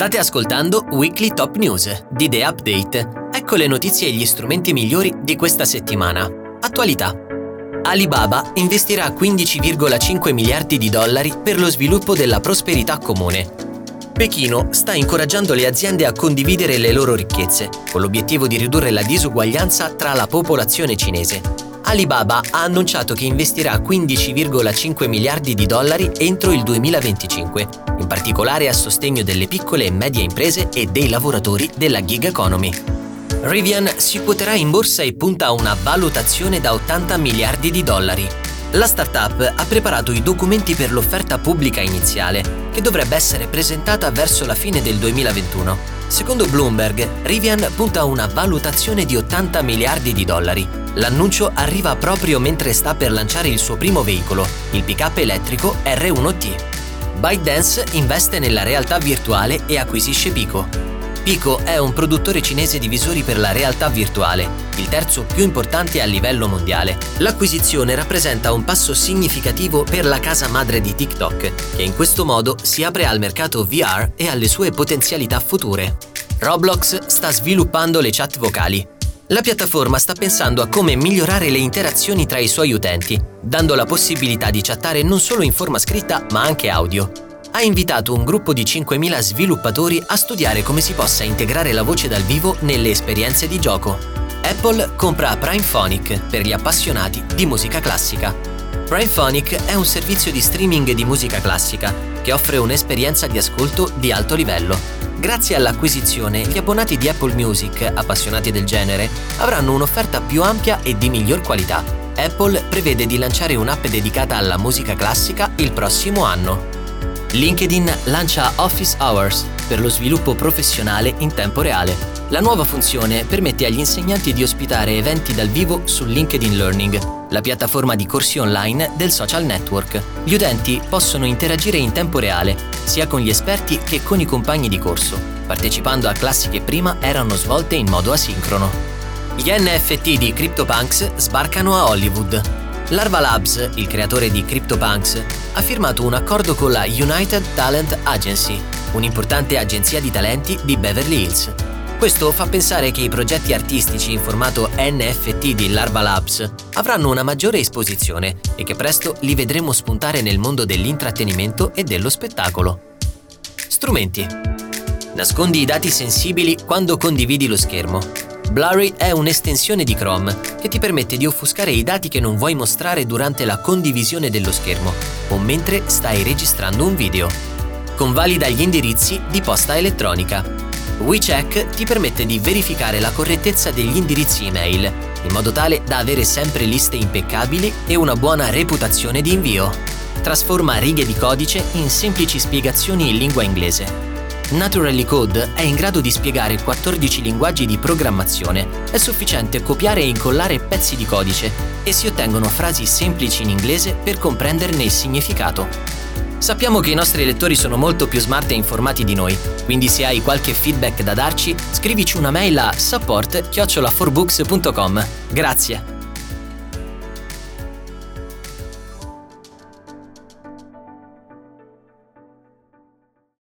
State ascoltando Weekly Top News di The Update. Ecco le notizie e gli strumenti migliori di questa settimana. Attualità. Alibaba investirà 15,5 miliardi di dollari per lo sviluppo della prosperità comune. Pechino sta incoraggiando le aziende a condividere le loro ricchezze, con l'obiettivo di ridurre la disuguaglianza tra la popolazione cinese Alibaba ha annunciato che investirà 15,5 miliardi di dollari entro il 2025, in particolare a sostegno delle piccole e medie imprese e dei lavoratori della gig economy. Rivian si quoterà in borsa e punta a una valutazione da 80 miliardi di dollari. La startup ha preparato i documenti per l'offerta pubblica iniziale, che dovrebbe essere presentata verso la fine del 2021. Secondo Bloomberg, Rivian punta a una valutazione di 80 miliardi di dollari, L'annuncio arriva proprio mentre sta per lanciare il suo primo veicolo, il pick-up elettrico R1T. ByteDance investe nella realtà virtuale e acquisisce Pico. Pico è un produttore cinese di visori per la realtà virtuale, il terzo più importante a livello mondiale. L'acquisizione rappresenta un passo significativo per la casa madre di TikTok, che in questo modo si apre al mercato VR e alle sue potenzialità future. Roblox sta sviluppando le chat vocali, la piattaforma sta pensando a come migliorare le interazioni tra i suoi utenti, dando la possibilità di chattare non solo in forma scritta ma anche audio. Ha invitato un gruppo di 5.000 sviluppatori a studiare come si possa integrare la voce dal vivo nelle esperienze di gioco. Apple compra PrimePhonic per gli appassionati di musica classica. PrimePhonic è un servizio di streaming di musica classica che offre un'esperienza di ascolto di alto livello Grazie all'acquisizione, gli abbonati di Apple Music, appassionati del genere, avranno un'offerta più ampia e di miglior qualità. Apple prevede di lanciare un'app dedicata alla musica classica il prossimo anno. LinkedIn lancia Office Hours per lo sviluppo professionale in tempo reale. La nuova funzione permette agli insegnanti di ospitare eventi dal vivo su LinkedIn Learning la piattaforma di corsi online del social network. Gli utenti possono interagire in tempo reale, sia con gli esperti che con i compagni di corso, partecipando a classi che prima erano svolte in modo asincrono. Gli NFT di CryptoPunks sbarcano a Hollywood. Larva Labs, il creatore di CryptoPunks, ha firmato un accordo con la United Talent Agency, un'importante agenzia di talenti di Beverly Hills, questo fa pensare che i progetti artistici in formato NFT di Larva Labs avranno una maggiore esposizione e che presto li vedremo spuntare nel mondo dell'intrattenimento e dello spettacolo. Strumenti. Nascondi i dati sensibili quando condividi lo schermo. Blurry è un'estensione di Chrome che ti permette di offuscare i dati che non vuoi mostrare durante la condivisione dello schermo o mentre stai registrando un video. Convalida gli indirizzi di posta elettronica WeCheck ti permette di verificare la correttezza degli indirizzi email, in modo tale da avere sempre liste impeccabili e una buona reputazione di invio. Trasforma righe di codice in semplici spiegazioni in lingua inglese. Naturally Code è in grado di spiegare 14 linguaggi di programmazione. È sufficiente copiare e incollare pezzi di codice e si ottengono frasi semplici in inglese per comprenderne il significato. Sappiamo che i nostri lettori sono molto più smart e informati di noi, quindi se hai qualche feedback da darci, scrivici una mail a support-4books.com. Grazie!